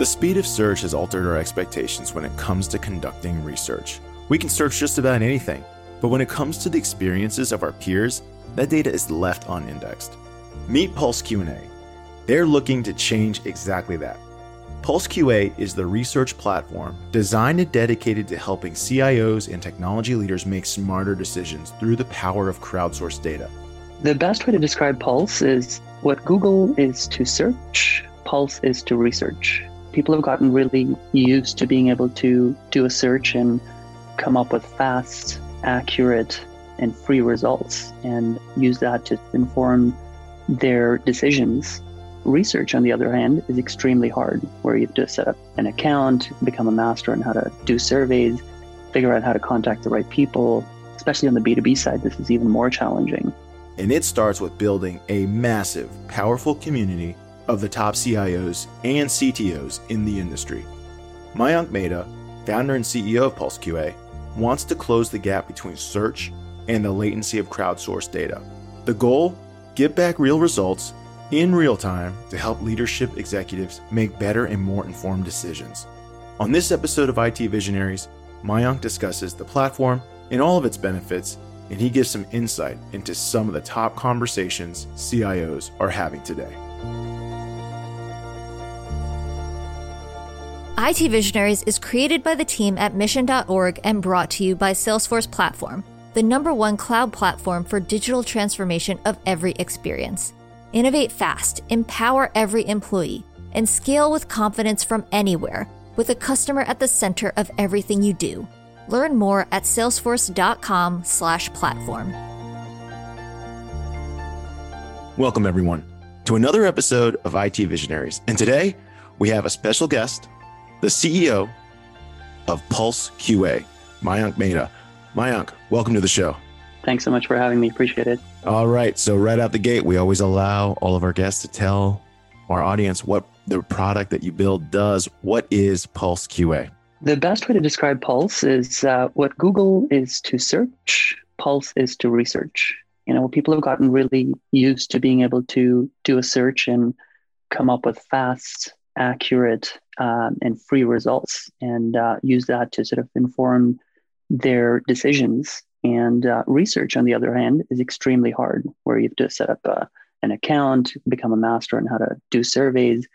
The speed of search has altered our expectations when it comes to conducting research. We can search just about anything, but when it comes to the experiences of our peers, that data is left unindexed. Meet Pulse Q&A. They're looking to change exactly that. Pulse QA is the research platform designed and dedicated to helping CIOs and technology leaders make smarter decisions through the power of crowdsourced data. The best way to describe Pulse is what Google is to search, Pulse is to research. People have gotten really used to being able to do a search and come up with fast, accurate, and free results and use that to inform their decisions. Research, on the other hand, is extremely hard, where you have to set up an account, become a master in how to do surveys, figure out how to contact the right people. Especially on the B2B side, this is even more challenging. And it starts with building a massive, powerful community of the top CIOs and CTOs in the industry. Mayank Mehta, founder and CEO of Pulse QA, wants to close the gap between search and the latency of crowdsourced data. The goal? Give back real results in real time to help leadership executives make better and more informed decisions. On this episode of IT Visionaries, Mayank discusses the platform and all of its benefits and he gives some insight into some of the top conversations CIOs are having today. IT Visionaries is created by the team at mission.org and brought to you by Salesforce Platform, the number one cloud platform for digital transformation of every experience. Innovate fast, empower every employee, and scale with confidence from anywhere with a customer at the center of everything you do. Learn more at salesforce.com/platform. Welcome everyone to another episode of IT Visionaries. And today we have a special guest, the CEO of Pulse QA, Mayank Mehta. Mayank, welcome to the show. Thanks so much for having me. Appreciate it. All right. So, right out the gate, we always allow all of our guests to tell our audience what the product that you build does. What is Pulse QA? The best way to describe Pulse is uh, what Google is to search, Pulse is to research. You know, people have gotten really used to being able to do a search and come up with fast, accurate, um, and free results and uh, use that to sort of inform their decisions. And uh, research, on the other hand, is extremely hard, where you have to set up a, uh, an account, become a master in how to do surveys,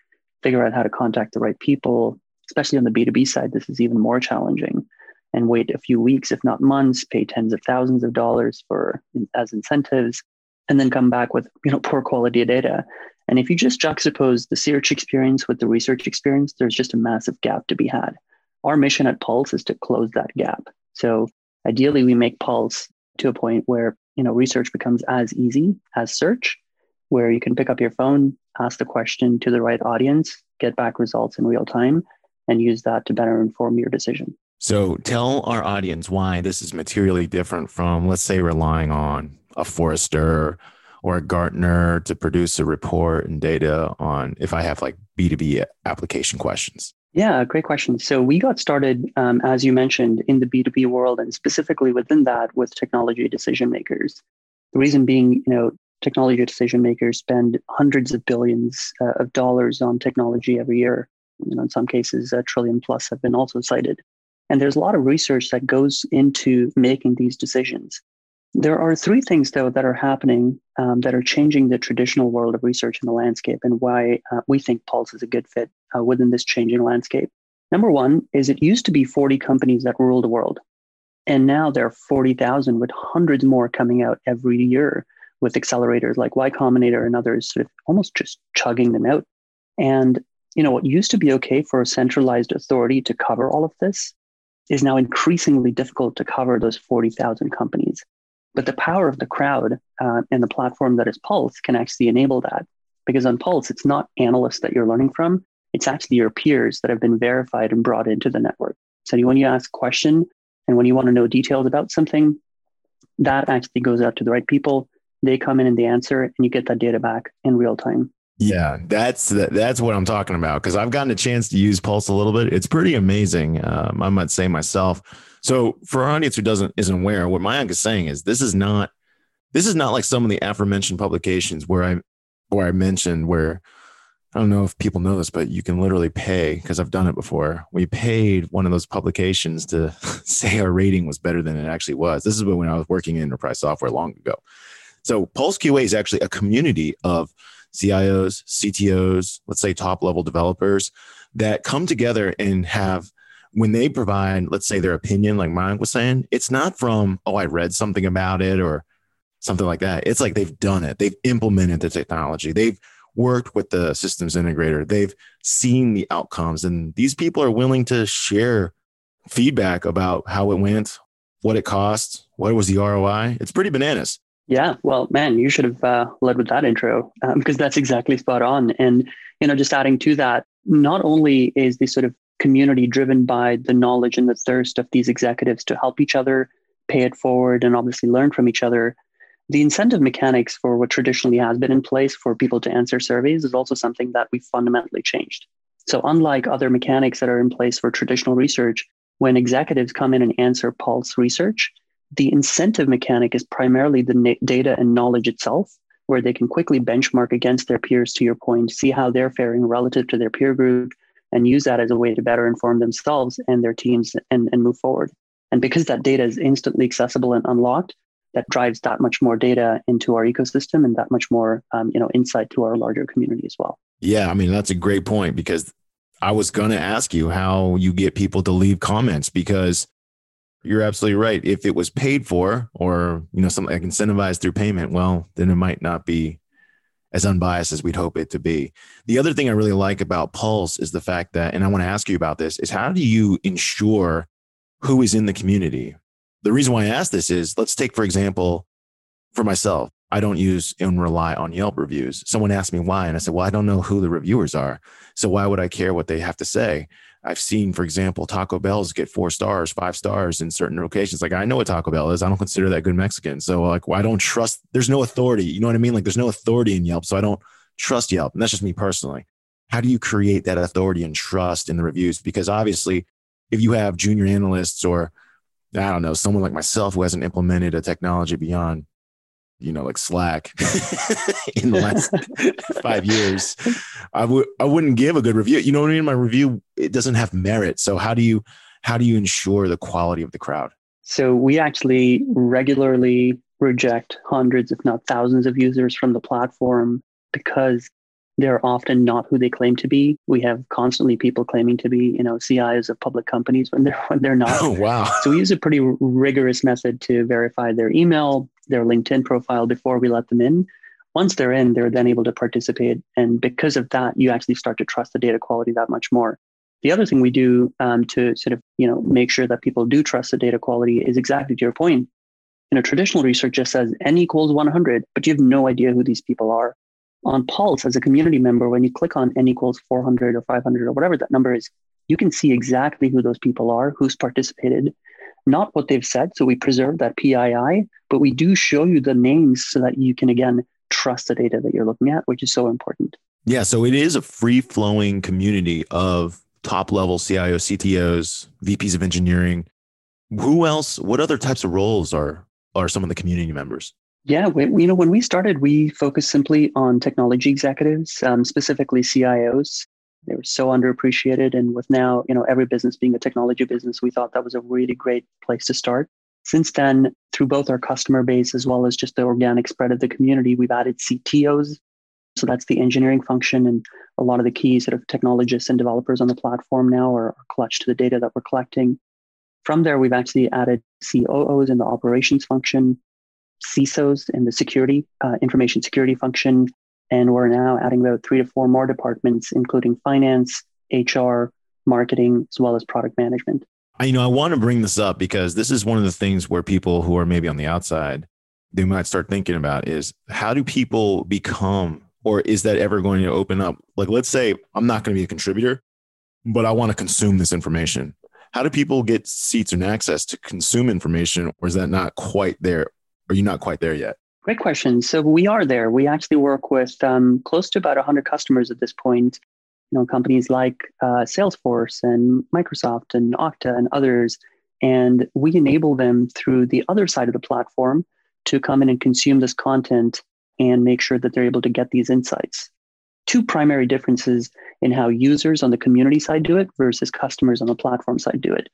figure out how to contact the right people, especially on the B2B side, this is even more challenging. And wait a few weeks, if not months, pay tens of thousands of dollars for as incentives, and then come back with you know poor quality data. And if you just juxtapose the search experience with the research experience, there's just a massive gap to be had. Our mission at Pulse is to close that gap. So ideally, we make Pulse to a point where you know research becomes as easy as search, where you can pick up your phone, ask the question to the right audience, get back results in real time, and use that to better inform your decision. So tell our audience why this is materially different from, let's say, relying on a Forrester or Gartner to produce a report and data on if I have like B2B application questions. Yeah, great question. So we got started, um, as you mentioned, in the B2B world and specifically within that with technology decision makers. The reason being, you know, technology decision makers spend hundreds of billions uh, of dollars on technology every year you know, in some cases, a trillion plus have been also cited. And there's a lot of research that goes into making these decisions. There are three things, though, that are happening um, that are changing the traditional world of research in the landscape and why uh, we think Pulse is a good fit uh, within this changing landscape. Number one is it used to be 40 companies that ruled the world. And now there are 40,000 with hundreds more coming out every year with accelerators like Y Combinator and others sort of almost just chugging them out. And you know, what used to be okay for a centralized authority to cover all of this is now increasingly difficult to cover those 40,000 companies. But the power of the crowd uh, and the platform that is Pulse can actually enable that. Because on Pulse, it's not analysts that you're learning from, it's actually your peers that have been verified and brought into the network. So when you ask a question and when you want to know details about something, that actually goes out to the right people. They come in and they answer, and you get that data back in real time. Yeah, that's that's what I'm talking about because I've gotten a chance to use Pulse a little bit. It's pretty amazing. Um, I might say myself. So for our audience who doesn't isn't aware, what Mayank is saying is this is not this is not like some of the aforementioned publications where I where I mentioned where I don't know if people know this, but you can literally pay because I've done it before. We paid one of those publications to say our rating was better than it actually was. This is when I was working in enterprise software long ago. So Pulse QA is actually a community of CIOs, CTOs, let's say top level developers that come together and have when they provide, let's say their opinion, like Mike was saying, it's not from, oh, I read something about it or something like that. It's like they've done it. They've implemented the technology. They've worked with the systems integrator. They've seen the outcomes, and these people are willing to share feedback about how it went, what it cost, what was the ROI. It's pretty bananas. Yeah, well, man, you should have uh, led with that intro because um, that's exactly spot on. And you know, just adding to that, not only is the sort of community driven by the knowledge and the thirst of these executives to help each other, pay it forward, and obviously learn from each other, the incentive mechanics for what traditionally has been in place for people to answer surveys is also something that we fundamentally changed. So, unlike other mechanics that are in place for traditional research, when executives come in and answer Pulse research, the incentive mechanic is primarily the na- data and knowledge itself, where they can quickly benchmark against their peers, to your point, see how they're faring relative to their peer group, and use that as a way to better inform themselves and their teams and, and move forward. And because that data is instantly accessible and unlocked, that drives that much more data into our ecosystem and that much more um, you know insight to our larger community as well yeah i mean that's a great point because i was going to ask you how you get people to leave comments because you're absolutely right if it was paid for or you know something like incentivized through payment well then it might not be as unbiased as we'd hope it to be the other thing i really like about pulse is the fact that and i want to ask you about this is how do you ensure who is in the community the reason why I ask this is let's take, for example, for myself, I don't use and rely on Yelp reviews. Someone asked me why, and I said, well, I don't know who the reviewers are. So why would I care what they have to say? I've seen, for example, Taco Bell's get four stars, five stars in certain locations. Like I know what Taco Bell is. I don't consider that good Mexican. So like, well, I don't trust. There's no authority. You know what I mean? Like there's no authority in Yelp, so I don't trust Yelp. And that's just me personally. How do you create that authority and trust in the reviews? Because obviously, if you have junior analysts or I don't know, someone like myself who hasn't implemented a technology beyond, you know, like Slack in the last five years, I would I wouldn't give a good review. You know what I mean? My review it doesn't have merit. So how do you how do you ensure the quality of the crowd? So we actually regularly reject hundreds, if not thousands, of users from the platform because they're often not who they claim to be. We have constantly people claiming to be, you know, CIOs of public companies when they're when they're not. Oh wow! So we use a pretty rigorous method to verify their email, their LinkedIn profile before we let them in. Once they're in, they're then able to participate, and because of that, you actually start to trust the data quality that much more. The other thing we do um, to sort of you know make sure that people do trust the data quality is exactly to your point. You know, traditional research just says n equals 100, but you have no idea who these people are on Pulse as a community member, when you click on n equals 400 or 500 or whatever that number is, you can see exactly who those people are, who's participated, not what they've said. So we preserve that PII, but we do show you the names so that you can, again, trust the data that you're looking at, which is so important. Yeah. So it is a free flowing community of top level CIOs, CTOs, VPs of engineering. Who else? What other types of roles are are some of the community members? Yeah, we, you know, when we started, we focused simply on technology executives, um, specifically CIOs. They were so underappreciated, and with now, you know, every business being a technology business, we thought that was a really great place to start. Since then, through both our customer base as well as just the organic spread of the community, we've added CTOs. So that's the engineering function, and a lot of the key sort of technologists and developers on the platform now are, clutched to the data that we're collecting. From there, we've actually added COOs in the operations function, CISOs in the security, uh, information security function. And we're now adding about three to four more departments, including finance, HR, marketing, as well as product management. I, you know, I want to bring this up because this is one of the things where people who are maybe on the outside, they might start thinking about is how do people become, or is that ever going to open up? Like, let's say I'm not going to be a contributor, but I want to consume this information. How do people get seats and access to consume information, or is that not quite there? are you not quite there yet? Great question. So we are there. We actually work with um, close to about 100 customers at this point. You know, companies like uh, Salesforce and Microsoft and Okta and others, and we enable them through the other side of the platform to come in and consume this content and make sure that they're able to get these insights. two primary differences in how users on the community side do it versus customers on the platform side do it.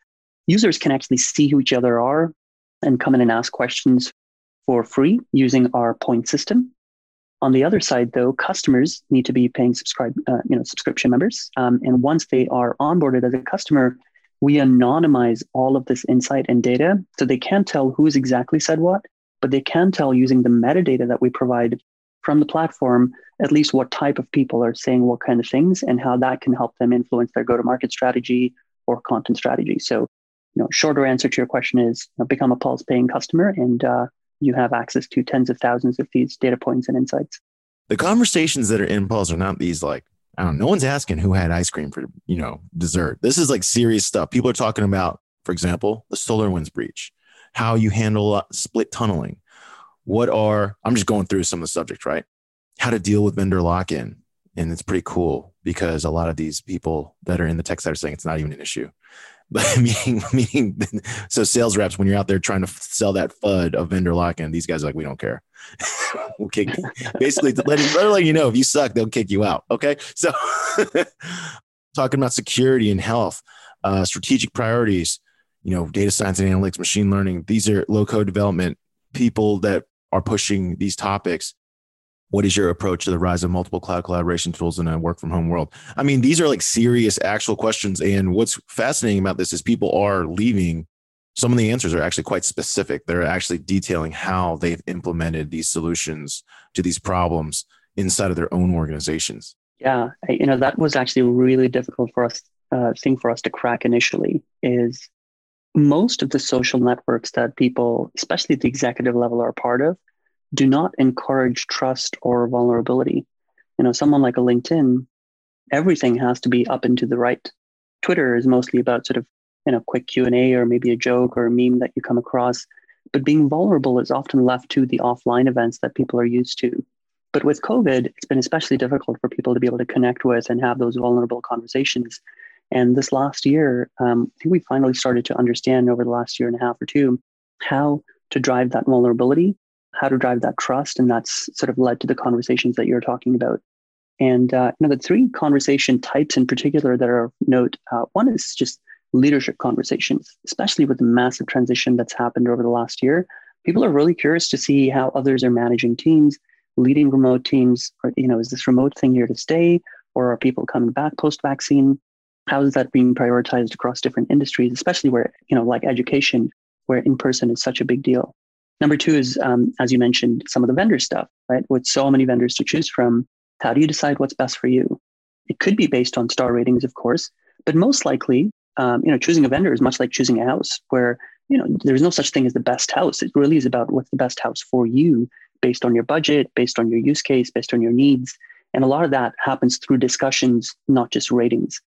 Users can actually see who each other are and come in and ask questions for free using our point system. On the other side, though, customers need to be paying subscribe, uh, you know, subscription members. Um, and once they are onboarded as a customer, we anonymize all of this insight and data, so they can't tell who's exactly said what, but they can tell using the metadata that we provide from the platform at least what type of people are saying what kind of things and how that can help them influence their go-to-market strategy or content strategy. So, you know, shorter answer to your question is you know, become a Pulse paying customer and uh, you have access to tens of thousands of these data points and insights. The conversations that are in Pulse are not these like, I don't know, no one's asking who had ice cream for, you know, dessert. This is like serious stuff. People are talking about, for example, the SolarWinds breach, how you handle uh, split tunneling. What are, I'm just going through some of the subjects, right? How to deal with vendor lock in. And it's pretty cool because a lot of these people that are in the tech side are saying it's not even an issue. Meaning, meaning, so sales reps, when you're out there trying to sell that FUD of vendor lock-in, these guys are like, we don't care. we'll kick basically let, let, let you know if you suck, they'll kick you out. Okay. So talking about security and health, uh, strategic priorities, you know, data science and analytics, machine learning. These are low code development people that are pushing these topics what is your approach to the rise of multiple cloud collaboration tools in a work from home world? I mean, these are like serious, actual questions. And what's fascinating about this is people are leaving. Some of the answers are actually quite specific. They're actually detailing how they've implemented these solutions to these problems inside of their own organizations. Yeah, you know that was actually really difficult for us uh, thing for us to crack initially. Is most of the social networks that people, especially at the executive level, are part of, do not encourage trust or vulnerability. You know, someone like a LinkedIn, everything has to be up and to the right. Twitter is mostly about sort of you know quick Q and A or maybe a joke or a meme that you come across. But being vulnerable is often left to the offline events that people are used to. But with COVID, it's been especially difficult for people to be able to connect with and have those vulnerable conversations. And this last year, um, I think we finally started to understand over the last year and a half or two how to drive that vulnerability how to drive that trust. And that's sort of led to the conversations that you're talking about. And uh, you know, the three conversation types in particular that are of note uh, one is just leadership conversations, especially with the massive transition that's happened over the last year. People are really curious to see how others are managing teams, leading remote teams. Or, you know, is this remote thing here to stay, or are people coming back post vaccine? How is that being prioritized across different industries, especially where you know, like education, where in person is such a big deal? Number two is, um, as you mentioned, some of the vendor stuff, right? With so many vendors to choose from, how do you decide what's best for you? It could be based on star ratings, of course, but most likely, um, you know, choosing a vendor is much like choosing a house, where you know there's no such thing as the best house. It really is about what's the best house for you, based on your budget, based on your use case, based on your needs, and a lot of that happens through discussions, not just ratings.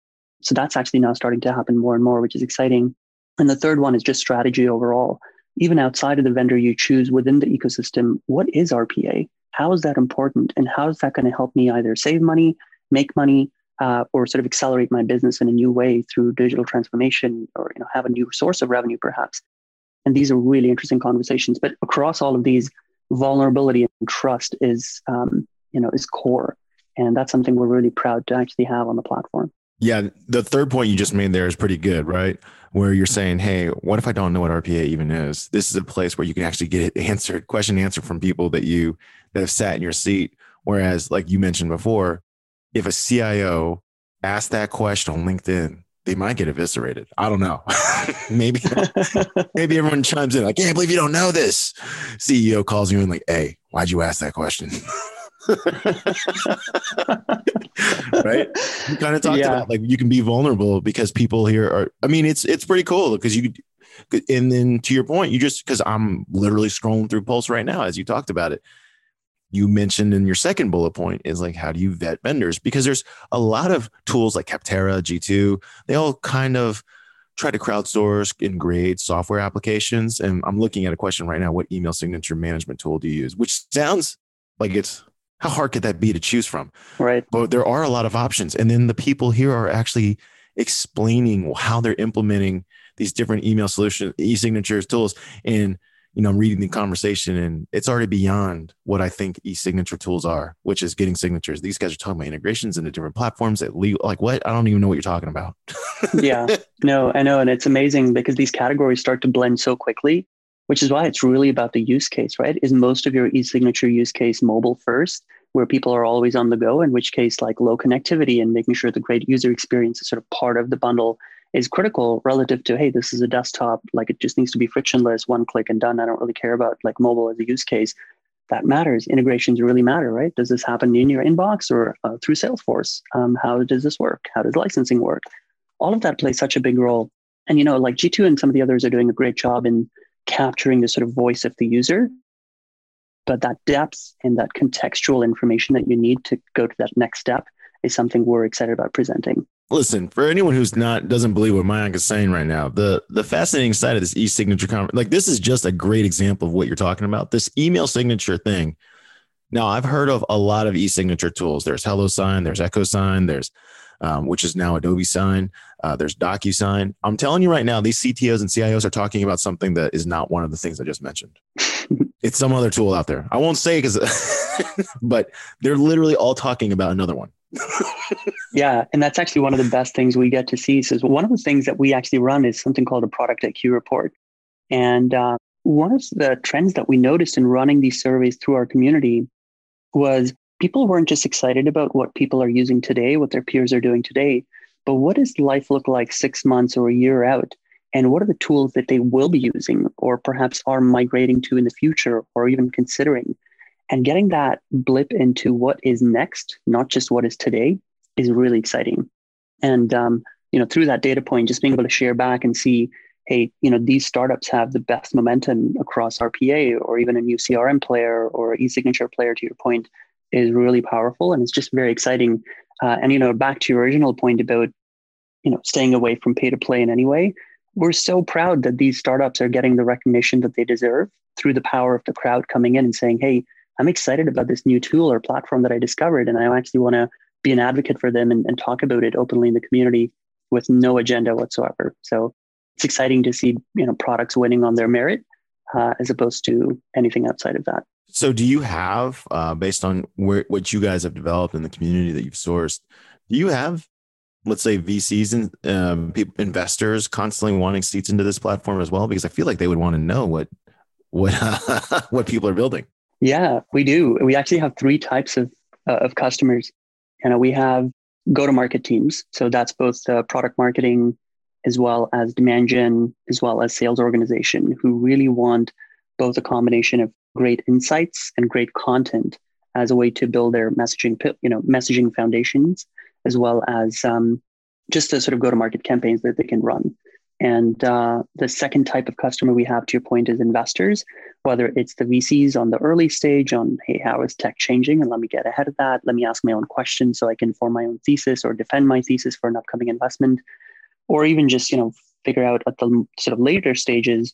So that's actually now starting to happen more and more, which is exciting. And the third one is just strategy overall even outside of the vendor you choose within the ecosystem, what is RPA? How is that important? And how is that going to help me either save money, make money, uh, or sort of accelerate my business in a new way through digital transformation or you know, have a new source of revenue perhaps? And these are really interesting conversations. But across all of these, vulnerability and trust is, um, you know, is core. And that's something we're really proud to actually have on the platform. Yeah, the third point you just made there is pretty good, right? Where you're saying, "Hey, what if I don't know what RPA even is?" This is a place where you can actually get it answered, question answered from people that you that have sat in your seat. Whereas, like you mentioned before, if a CIO asked that question on LinkedIn, they might get eviscerated. I don't know. maybe maybe everyone chimes in like, can't believe you don't know this." CEO calls you in like, "Hey, why'd you ask that question?" right? You kind of talked yeah. about like you can be vulnerable because people here are. I mean, it's it's pretty cool because you. And then to your point, you just because I'm literally scrolling through Pulse right now as you talked about it. You mentioned in your second bullet point is like how do you vet vendors because there's a lot of tools like Capterra, G2. They all kind of try to crowdsource and grade software applications. And I'm looking at a question right now: What email signature management tool do you use? Which sounds like it's how hard could that be to choose from? Right. But there are a lot of options. And then the people here are actually explaining how they're implementing these different email solutions, e-signatures tools. And you know, I'm reading the conversation and it's already beyond what I think e-signature tools are, which is getting signatures. These guys are talking about integrations into different platforms that legal, like what? I don't even know what you're talking about. yeah, no, I know. And it's amazing because these categories start to blend so quickly, which is why it's really about the use case, right? Is most of your e-signature use case mobile first, where people are always on the go, in which case like low connectivity and making sure the great user experience is sort of part of the bundle is critical relative to hey this is a desktop like it just needs to be frictionless one click and done i don't really care about like mobile as a use case. That matters. Integrations really matter right? Does this happen in your inbox or uh, through salesforce? Um, how does this work? How does licensing work? All of that plays such a big role. And you know like g2 and some of the others are doing a great job in capturing the sort of voice of the user but that depth and that contextual information that you need to go to that next step is something we're excited about presenting listen for anyone who's not doesn't believe what Mayank is saying right now. The the fascinating side of this e-signature conference, like this is just a great example of what you're talking about. This email signature thing. Now I've heard of a lot of e-signature tools. There's HelloSign, there's EchoSign, there's um, which is now Adobe Sign. Uh, there's DocuSign. I'm telling you right now, these CTOs and CIOs are talking about something that is not one of the things I just mentioned. it's some other tool out there. I won't say because, but they're literally all talking about another one yeah, and that's actually one of the best things we get to see. So one of the things that we actually run is something called a product IQ report, and uh, one of the trends that we noticed in running these surveys through our community was people weren't just excited about what people are using today, what their peers are doing today, but what does life look like six months or a year out? And what are the tools that they will be using or perhaps are migrating to in the future or even considering? And getting that blip into what is next, not just what is today, is really exciting. And um, you know, through that data point, just being able to share back and see, hey, you know, these startups have the best momentum across RPA or even a new CRM player or e-signature player. To your point, is really powerful, and it's just very exciting. Uh, and you know, back to your original point about you know staying away from pay to play in any way, we're so proud that these startups are getting the recognition that they deserve through the power of the crowd coming in and saying, hey I'm excited about this new tool or platform that I discovered, and I actually want to be an advocate for them and, and talk about it openly in the community with no agenda whatsoever. So it's exciting to see you know products winning on their merit uh, as opposed to anything outside of that. So, do you have, uh, based on where, what you guys have developed in the community that you've sourced, do you have, let's say, VCs and um, people, investors constantly wanting seats into this platform as well? Because I feel like they would want to know what what what people are building. Yeah, we do. We actually have three types of uh, of customers. You know, we have go to market teams. So that's both uh, product marketing as well as demand gen, as well as sales organization who really want both a combination of great insights and great content as a way to build their messaging, you know, messaging foundations, as well as um, just the sort of go to market campaigns that they can run. And uh, the second type of customer we have, to your point, is investors, whether it's the VCs on the early stage on, hey, how is tech changing? And let me get ahead of that. Let me ask my own questions so I can form my own thesis or defend my thesis for an upcoming investment. Or even just, you know, figure out at the sort of later stages,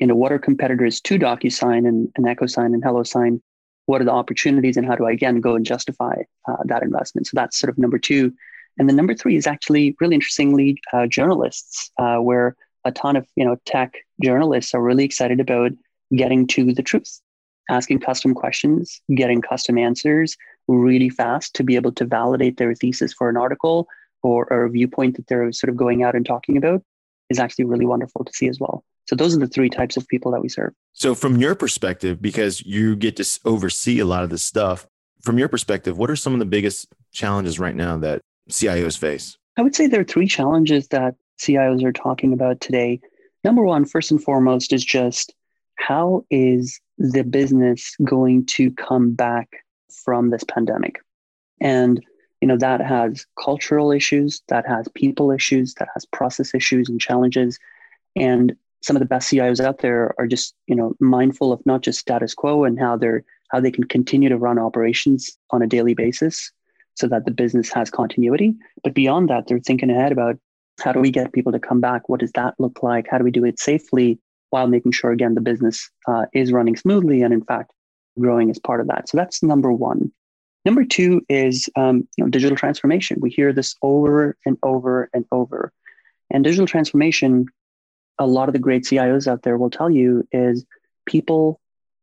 you know, what are competitors to DocuSign and, and EchoSign and HelloSign? What are the opportunities and how do I, again, go and justify uh, that investment? So that's sort of number two. And the number three is actually really interestingly uh, journalists, uh, where a ton of you know tech journalists are really excited about getting to the truth, asking custom questions, getting custom answers really fast to be able to validate their thesis for an article or, or a viewpoint that they're sort of going out and talking about is actually really wonderful to see as well. So those are the three types of people that we serve. So from your perspective, because you get to oversee a lot of this stuff, from your perspective, what are some of the biggest challenges right now that CIOs face? I would say there are three challenges that CIOs are talking about today. Number one, first and foremost, is just how is the business going to come back from this pandemic? And you know that has cultural issues, that has people issues, that has process issues and challenges. And some of the best CIOs out there are just you know mindful of not just status quo and how they're how they can continue to run operations on a daily basis so that the business has continuity. But beyond that, they're thinking ahead about how do we get people to come back? What does that look like? How do we do it safely while making sure, again, the business uh, is running smoothly and, in fact, growing as part of that? So that's number one. Number two is um, you know, digital transformation. We hear this over and over and over. And digital transformation, a lot of the great CIOs out there will tell you is people,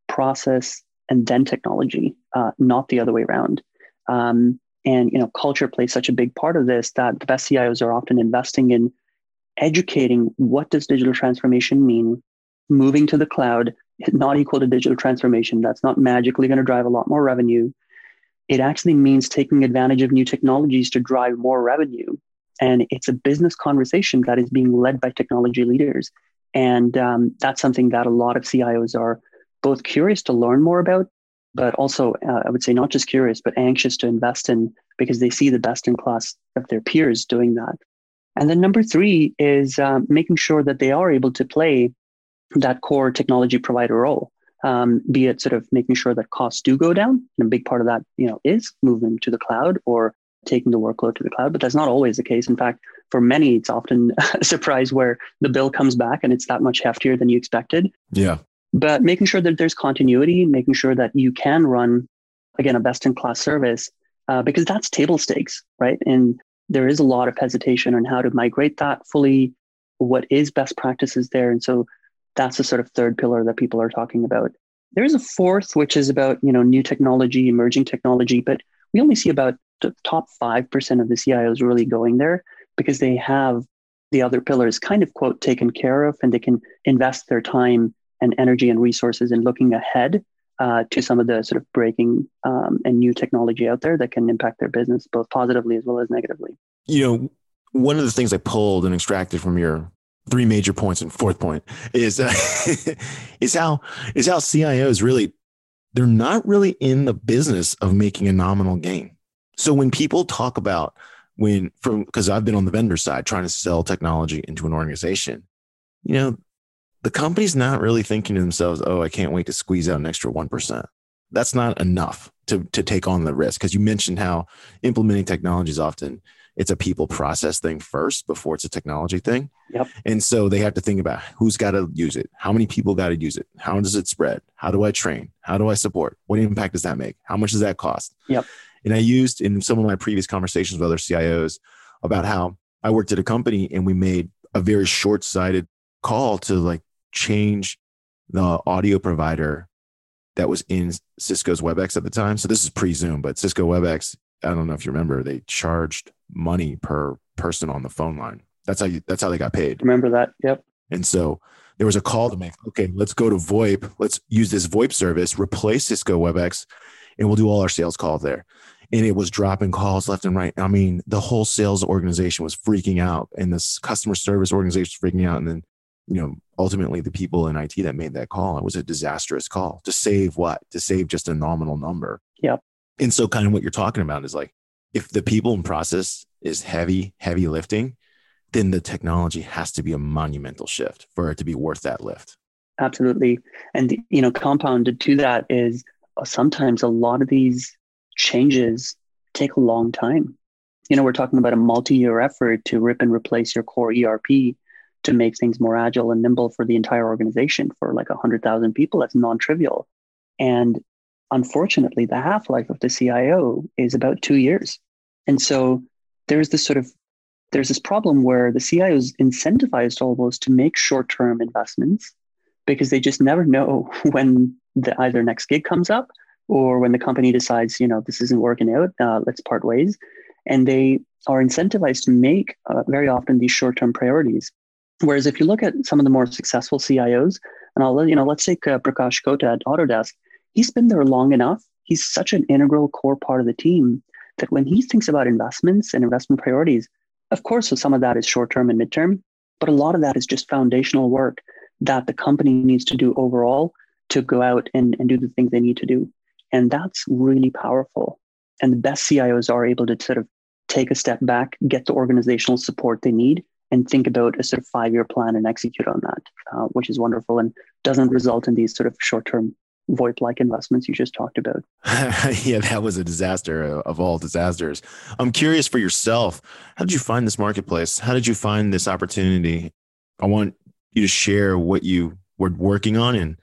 process, and then technology, uh, not the other way around. Um, and you know, culture plays such a big part of this that the best CIOs are often investing in educating what does digital transformation mean. Moving to the cloud is not equal to digital transformation. That's not magically going to drive a lot more revenue. It actually means taking advantage of new technologies to drive more revenue. And it's a business conversation that is being led by technology leaders. And um, that's something that a lot of CIOs are both curious to learn more about, but also, uh, I would say, not just curious, but anxious to invest in because they see the best in class of their peers doing that. And then number three is um, making sure that they are able to play that core technology provider role. Um, be it sort of making sure that costs do go down, and a big part of that, you know, is moving to the cloud or taking the workload to the cloud. But that's not always the case. In fact, for many, it's often a surprise where the bill comes back and it's that much heftier than you expected. Yeah. But making sure that there's continuity, making sure that you can run, again, a best in class service, uh, because that's table stakes, right? And there is a lot of hesitation on how to migrate that fully, what is best practices there. And so that's the sort of third pillar that people are talking about. There's a fourth, which is about, you know, new technology, emerging technology, but we only see about the top 5% of the CIOs really going there because they have the other pillars kind of quote taken care of and they can invest their time and energy and resources in looking ahead uh, to some of the sort of breaking um, and new technology out there that can impact their business both positively as well as negatively. You know, one of the things I pulled and extracted from your three major points and fourth point is uh, is how is how CIOs really they're not really in the business of making a nominal gain. So when people talk about when from because I've been on the vendor side trying to sell technology into an organization, you know, the company's not really thinking to themselves, oh, I can't wait to squeeze out an extra 1%. That's not enough to, to take on the risk. Because you mentioned how implementing technology is often it's a people process thing first before it's a technology thing. Yep. And so they have to think about who's got to use it, how many people got to use it, how does it spread, how do I train, how do I support, what impact does that make, how much does that cost? Yep. And I used in some of my previous conversations with other CIOs about how I worked at a company and we made a very short sighted call to like change the audio provider that was in Cisco's WebEx at the time. So this is pre Zoom, but Cisco WebEx, I don't know if you remember, they charged money per person on the phone line. That's how you, that's how they got paid. Remember that? Yep. And so there was a call to make, okay, let's go to VoIP. Let's use this VoIP service, replace Cisco WebEx, and we'll do all our sales calls there. And it was dropping calls left and right. I mean, the whole sales organization was freaking out and this customer service organization was freaking out. And then you know, ultimately the people in IT that made that call, it was a disastrous call to save what? To save just a nominal number. Yep. And so kind of what you're talking about is like if the people and process is heavy, heavy lifting, then the technology has to be a monumental shift for it to be worth that lift. Absolutely. And you know, compounded to that is uh, sometimes a lot of these changes take a long time. You know, we're talking about a multi-year effort to rip and replace your core ERP to make things more agile and nimble for the entire organization for like 100,000 people. That's non trivial. And unfortunately, the half life of the CIO is about two years. And so there's this sort of there's this problem where the CIO is incentivized almost to make short term investments because they just never know when the either next gig comes up or when the company decides, you know, this isn't working out, uh, let's part ways. And they are incentivized to make uh, very often these short term priorities. Whereas if you look at some of the more successful CIOs, and I'll you know let's take uh, Prakash Kota at Autodesk. He's been there long enough. He's such an integral core part of the team that when he thinks about investments and investment priorities, of course, so some of that is short term and midterm, but a lot of that is just foundational work that the company needs to do overall to go out and, and do the things they need to do. And that's really powerful. And the best CIOs are able to sort of take a step back, get the organizational support they need, and think about a sort of five year plan and execute on that, uh, which is wonderful and doesn't result in these sort of short term VoIP like investments you just talked about. yeah, that was a disaster of all disasters. I'm curious for yourself. How did you find this marketplace? How did you find this opportunity? I want you to share what you were working on. And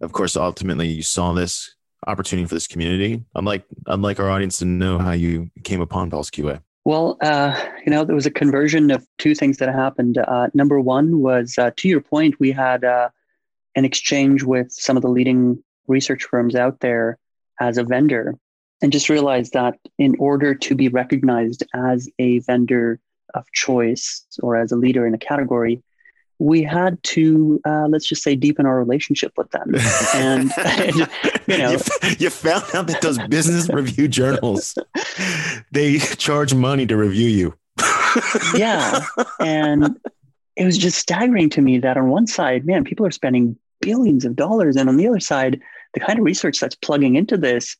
of course, ultimately, you saw this opportunity for this community. I'd like, I'd like our audience to know how you came upon Pulse QA. Well, uh, you know, there was a conversion of two things that happened. Uh, number one was, uh, to your point, we had uh, and exchange with some of the leading research firms out there as a vendor and just realized that in order to be recognized as a vendor of choice or as a leader in a category, we had to uh, let's just say deepen our relationship with them. And, and you know. You, you, found out that those business review journals they charge money to review you. Yeah. And it was just staggering to me that on one side man people are spending billions of dollars and on the other side the kind of research that's plugging into this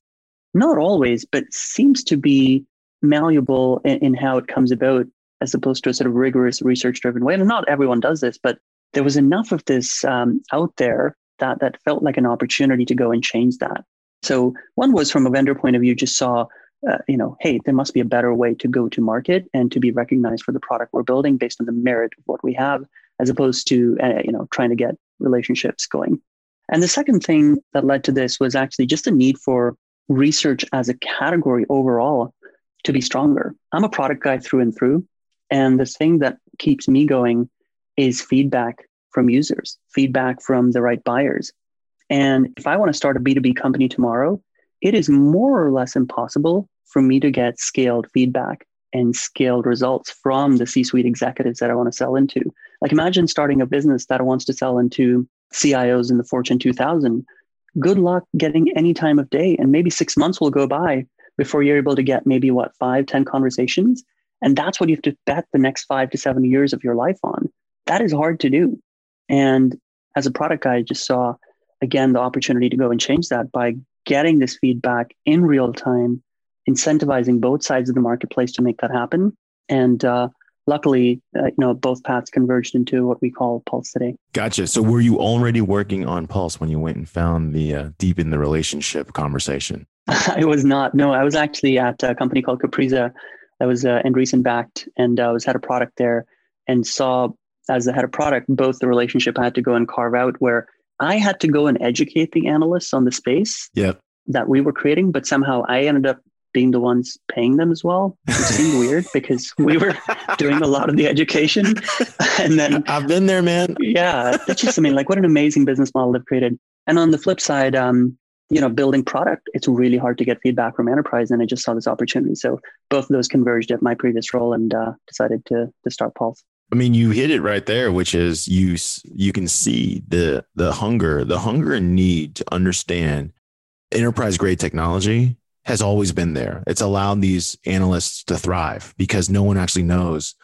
not always, but seems to be malleable in, in how it comes about as opposed to a sort of rigorous research driven way. And not everyone does this, but there was enough of this um, out there that that felt like an opportunity to go and change that. So one was from a vendor point of view, just saw, uh, you know, hey, there must be a better way to go to market and to be recognized for the product we're building based on the merit of what we have, as opposed to, uh, you know, trying to get relationships going. And the second thing that led to this was actually just a need for research as a category overall to be stronger. I'm a product guy through and through. And the thing that keeps me going is feedback from users, feedback from the right buyers. And if I want to start a B2B company tomorrow, it is more or less impossible for me to get scaled feedback and scaled results from the C suite executives that I want to sell into. Like, imagine starting a business that wants to sell into CIOs in the Fortune 2000 good luck getting any time of day. And maybe six months will go by before you're able to get maybe what, five, ten conversations. And that's what you have to bet the next five to seven years of your life on. That is hard to do. And as a product guy, I just saw again the opportunity to go and change that by getting this feedback in real time, incentivizing both sides of the marketplace to make that happen. And uh, luckily, uh, you know, both paths converged into what we call Pulse today. Gotcha. So, were you already working on Pulse when you went and found the uh, deepen the relationship conversation? I was not. No, I was actually at a company called Capriza that was uh, Andreessen backed, and I uh, was head of product there, and saw as the head of product both the relationship I had to go and carve out where I had to go and educate the analysts on the space. Yep. That we were creating, but somehow I ended up being the ones paying them as well. It seemed weird because we were doing a lot of the education. And then I've been there, man. Yeah. That's just, I mean, like what an amazing business model they've created. And on the flip side, um, you know, building product, it's really hard to get feedback from enterprise. And I just saw this opportunity. So both of those converged at my previous role and uh, decided to, to start Pulse. I mean, you hit it right there, which is you you can see the the hunger, the hunger and need to understand enterprise grade technology has always been there. It's allowed these analysts to thrive because no one actually knows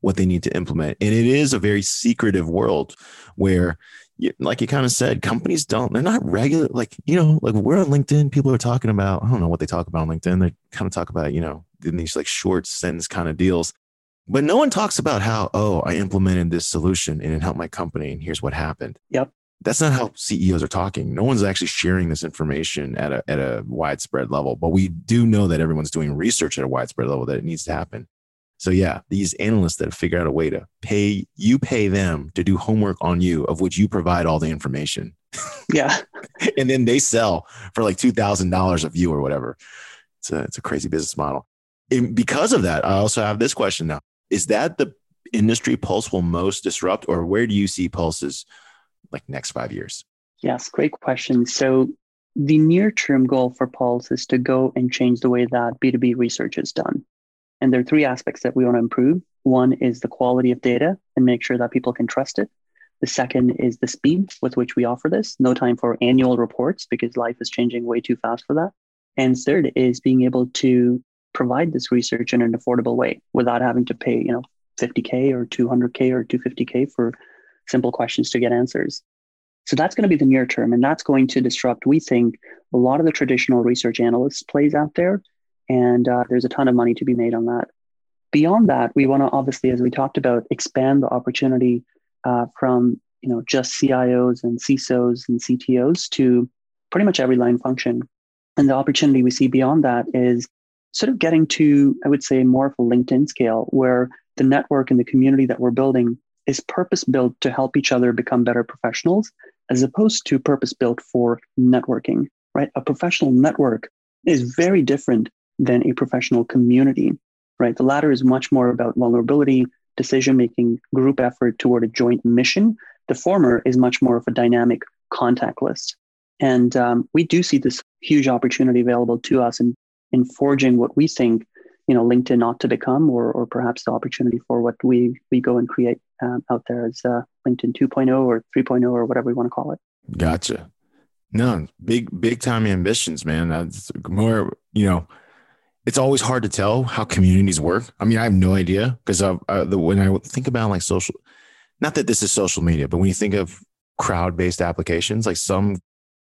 what they need to implement. And it is a very secretive world where, like you kind of said, companies don't, they're not regular. Like, you know, like we're on LinkedIn, people are talking about, I don't know what they talk about on LinkedIn. They kind of talk about, you know, in these like short sentence kind of deals. But no one talks about how, oh, I implemented this solution and it helped my company and here's what happened. Yep that's not how CEOs are talking. No one's actually sharing this information at a, at a widespread level, but we do know that everyone's doing research at a widespread level that it needs to happen. So yeah, these analysts that have figured out a way to pay you pay them to do homework on you, of which you provide all the information. Yeah, and then they sell for like two thousand dollars a view or whatever. It's a it's a crazy business model. And because of that, I also have this question now: Is that the industry Pulse will most disrupt, or where do you see Pulse's like next five years? Yes, great question. So the near term goal for Pulse is to go and change the way that B2B research is done. And there are three aspects that we want to improve. One is the quality of data and make sure that people can trust it. The second is the speed with which we offer this. No time for annual reports because life is changing way too fast for that. And third is being able to provide this research in an affordable way without having to pay, you know, 50K or 200K or 250K for simple questions to get answers. So that's going to be the near term, and that's going to disrupt, we think, a lot of the traditional research analyst plays out there. And uh, there's a ton of money to be made on that. Beyond that, we want to obviously, as we talked about, expand the opportunity uh, from you know just CIOs and CISOs and CTOs to pretty much every line function. And the opportunity we see beyond that is sort of getting to, I would say, more of a LinkedIn scale, where the network and the community that we're building is purpose built to help each other become better professionals as opposed to purpose built for networking, right? A professional network is very different than a professional community, right? The latter is much more about vulnerability, decision making, group effort toward a joint mission The former is much more of a dynamic contact list. And um, we do see this huge opportunity available to us in, in forging what we think you know LinkedIn ought to become, or or perhaps the opportunity for what we we go and create um, out there as uh, LinkedIn 2.0 or 3.0 or whatever we want to call it. Gotcha. No, big big time ambitions, man. That's more you know. It's always hard to tell how communities work. I mean, I have no idea because uh, when I think about like social, not that this is social media, but when you think of crowd based applications, like some,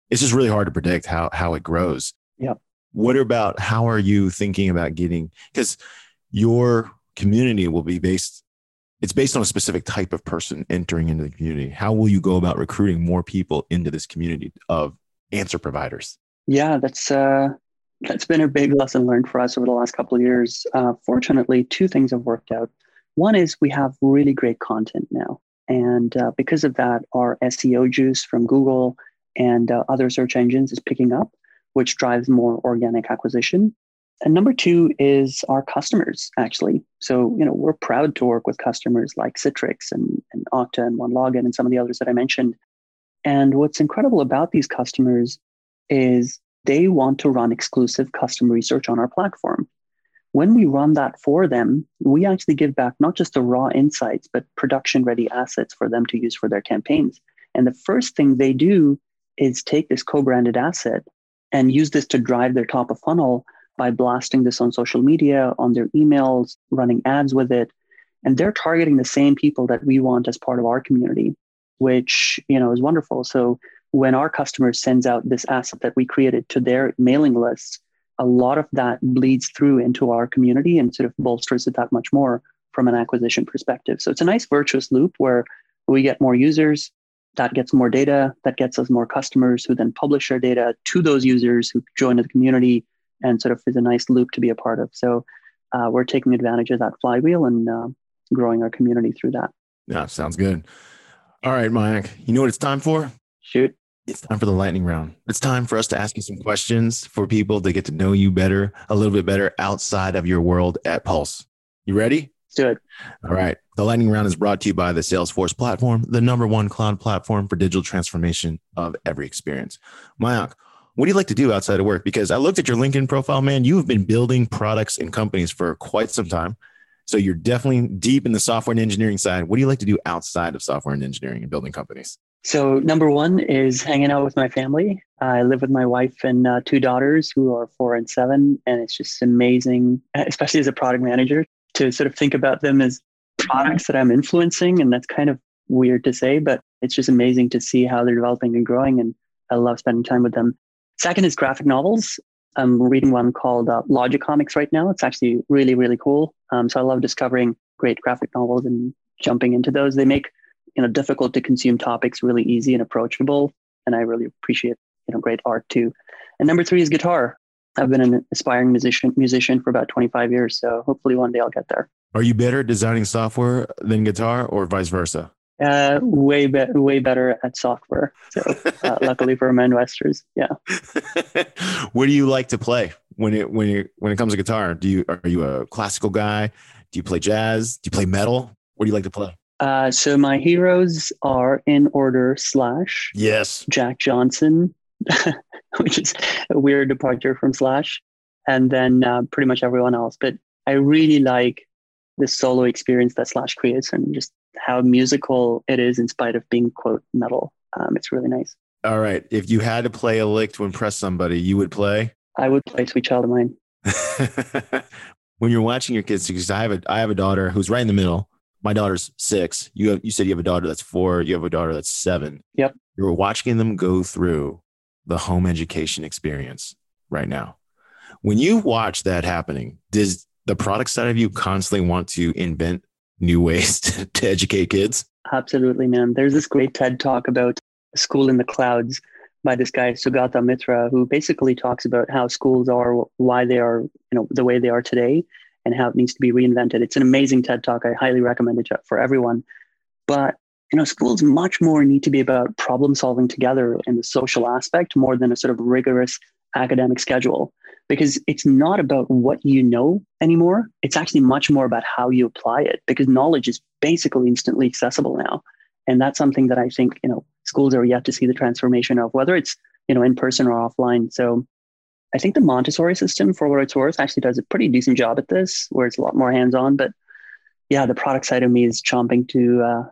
it's just really hard to predict how how it grows. Yeah. what about how are you thinking about getting because your community will be based it's based on a specific type of person entering into the community how will you go about recruiting more people into this community of answer providers yeah that's uh that's been a big lesson learned for us over the last couple of years uh, fortunately two things have worked out one is we have really great content now and uh, because of that our seo juice from google and uh, other search engines is picking up which drives more organic acquisition. And number two is our customers, actually. So, you know, we're proud to work with customers like Citrix and, and Okta and OneLogin and some of the others that I mentioned. And what's incredible about these customers is they want to run exclusive custom research on our platform. When we run that for them, we actually give back not just the raw insights, but production ready assets for them to use for their campaigns. And the first thing they do is take this co branded asset and use this to drive their top of funnel by blasting this on social media, on their emails, running ads with it. And they're targeting the same people that we want as part of our community, which, you know, is wonderful. So when our customer sends out this asset that we created to their mailing lists, a lot of that bleeds through into our community and sort of bolsters it that much more from an acquisition perspective. So it's a nice virtuous loop where we get more users, that gets more data, that gets us more customers who then publish our data to those users who join the community and sort of is a nice loop to be a part of. So uh, we're taking advantage of that flywheel and uh, growing our community through that. Yeah, sounds good. All right, Mike, you know what it's time for? Shoot. It's time for the lightning round. It's time for us to ask you some questions for people to get to know you better, a little bit better outside of your world at Pulse. You ready? Let's do it. All right. The lightning round is brought to you by the Salesforce platform, the number one cloud platform for digital transformation of every experience. Mayank, what do you like to do outside of work? Because I looked at your LinkedIn profile, man. You have been building products and companies for quite some time. So you're definitely deep in the software and engineering side. What do you like to do outside of software and engineering and building companies? So, number one is hanging out with my family. I live with my wife and uh, two daughters who are four and seven. And it's just amazing, especially as a product manager, to sort of think about them as products that I'm influencing. And that's kind of weird to say, but it's just amazing to see how they're developing and growing. And I love spending time with them. Second is graphic novels. I'm reading one called uh, Logicomix right now. It's actually really, really cool. Um, so I love discovering great graphic novels and jumping into those. They make you know difficult to consume topics really easy and approachable, and I really appreciate you know great art too. And number three is guitar. I've been an aspiring musician musician for about 25 years, so hopefully one day I'll get there. Are you better at designing software than guitar, or vice versa? Uh, way be- way better at software. So uh, luckily for my investors, yeah. what do you like to play when it when it when it comes to guitar? Do you are you a classical guy? Do you play jazz? Do you play metal? What do you like to play? Uh, so my heroes are in order Slash. Yes. Jack Johnson, which is a weird departure from Slash, and then uh, pretty much everyone else. But I really like the solo experience that Slash creates and just how musical it is in spite of being quote metal. Um, it's really nice. All right. If you had to play a lick to impress somebody, you would play? I would play Sweet Child of Mine. when you're watching your kids, because I have a I have a daughter who's right in the middle. My daughter's six. You have, you said you have a daughter that's four. You have a daughter that's seven. Yep. You're watching them go through the home education experience right now. When you watch that happening, does the product side of you constantly want to invent new ways to, to educate kids? Absolutely, man. There's this great TED talk about school in the clouds by this guy Sugata Mitra, who basically talks about how schools are, why they are, you know, the way they are today, and how it needs to be reinvented. It's an amazing TED talk. I highly recommend it for everyone. But you know, schools much more need to be about problem solving together in the social aspect more than a sort of rigorous academic schedule because it's not about what you know anymore. It's actually much more about how you apply it because knowledge is basically instantly accessible now. And that's something that I think, you know, schools are yet to see the transformation of, whether it's, you know, in person or offline. So I think the Montessori system, for what it's worth, actually does a pretty decent job at this, where it's a lot more hands-on. But yeah, the product side of me is chomping to uh,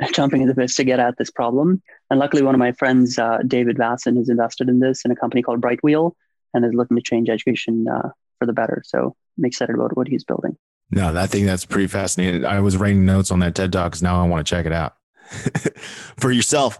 chomping at the bit to get at this problem. And luckily, one of my friends, uh, David Vasson, has invested in this in a company called Brightwheel and is looking to change education uh, for the better. So I'm excited about what he's building. No, I think that's pretty fascinating. I was writing notes on that TED Talk because now I want to check it out. for yourself,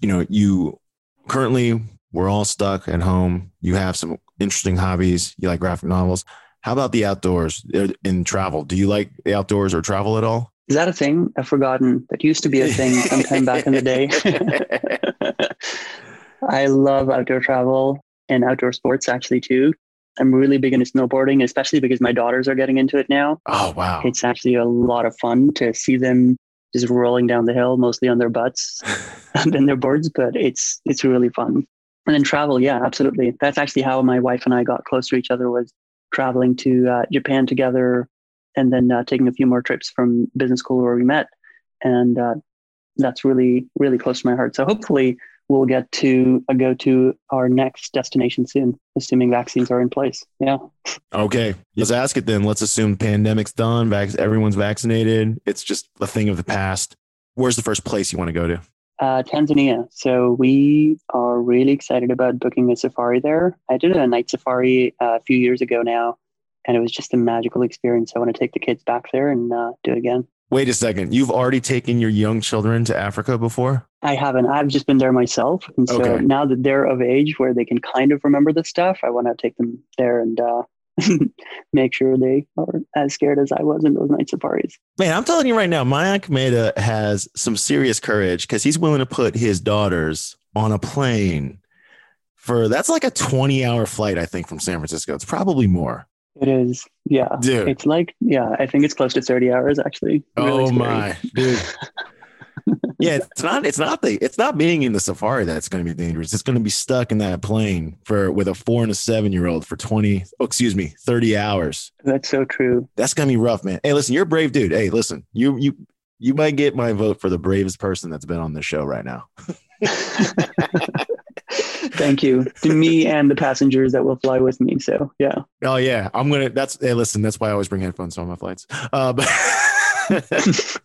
you know, you currently we're all stuck at home. You have some interesting hobbies. You like graphic novels. How about the outdoors uh, in travel? Do you like the outdoors or travel at all? Is that a thing? I've forgotten. That used to be a thing sometime back in the day. I love outdoor travel and outdoor sports actually too. I'm really big into snowboarding, especially because my daughters are getting into it now. Oh wow. It's actually a lot of fun to see them just rolling down the hill, mostly on their butts and their boards, but it's it's really fun. And then travel, yeah, absolutely. That's actually how my wife and I got close to each other was traveling to uh, Japan together and then uh, taking a few more trips from business school where we met. And uh, that's really, really close to my heart. So hopefully we'll get to uh, go to our next destination soon, assuming vaccines are in place. Yeah. Okay. Let's ask it then. Let's assume pandemic's done, vac- everyone's vaccinated. It's just a thing of the past. Where's the first place you want to go to? Uh, Tanzania. So we are really excited about booking a safari there. I did a night safari uh, a few years ago now, and it was just a magical experience. I want to take the kids back there and uh, do it again. Wait a second. You've already taken your young children to Africa before? I haven't. I've just been there myself. And so okay. now that they're of age where they can kind of remember the stuff, I want to take them there and uh, make sure they are as scared as I was in those night safaris. Man, I'm telling you right now, Mayank Mehta has some serious courage because he's willing to put his daughters on a plane for that's like a 20 hour flight, I think, from San Francisco. It's probably more. It is. Yeah. Dude. It's like, yeah, I think it's close to 30 hours actually. Really oh scary. my dude. yeah, it's not. It's not the. It's not being in the safari that's going to be dangerous. It's going to be stuck in that plane for with a four and a seven year old for twenty. Oh, excuse me, thirty hours. That's so true. That's gonna be rough, man. Hey, listen, you're a brave dude. Hey, listen, you you you might get my vote for the bravest person that's been on this show right now. Thank you to me and the passengers that will fly with me. So yeah. Oh yeah, I'm gonna. That's hey, listen. That's why I always bring headphones on my flights. Uh, but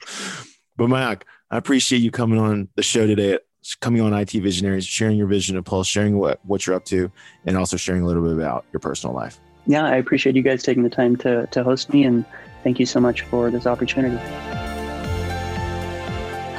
but Mike, I appreciate you coming on the show today, coming on IT Visionaries, sharing your vision of Pulse, sharing what, what you're up to, and also sharing a little bit about your personal life. Yeah, I appreciate you guys taking the time to, to host me, and thank you so much for this opportunity.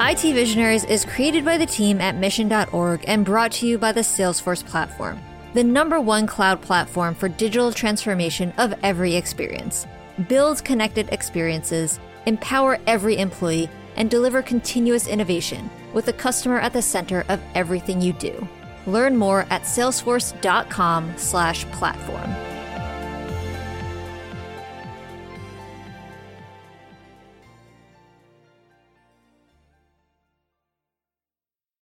IT Visionaries is created by the team at mission.org and brought to you by the Salesforce platform, the number one cloud platform for digital transformation of every experience. Build connected experiences, empower every employee, and deliver continuous innovation with the customer at the center of everything you do. Learn more at salesforce.com/platform.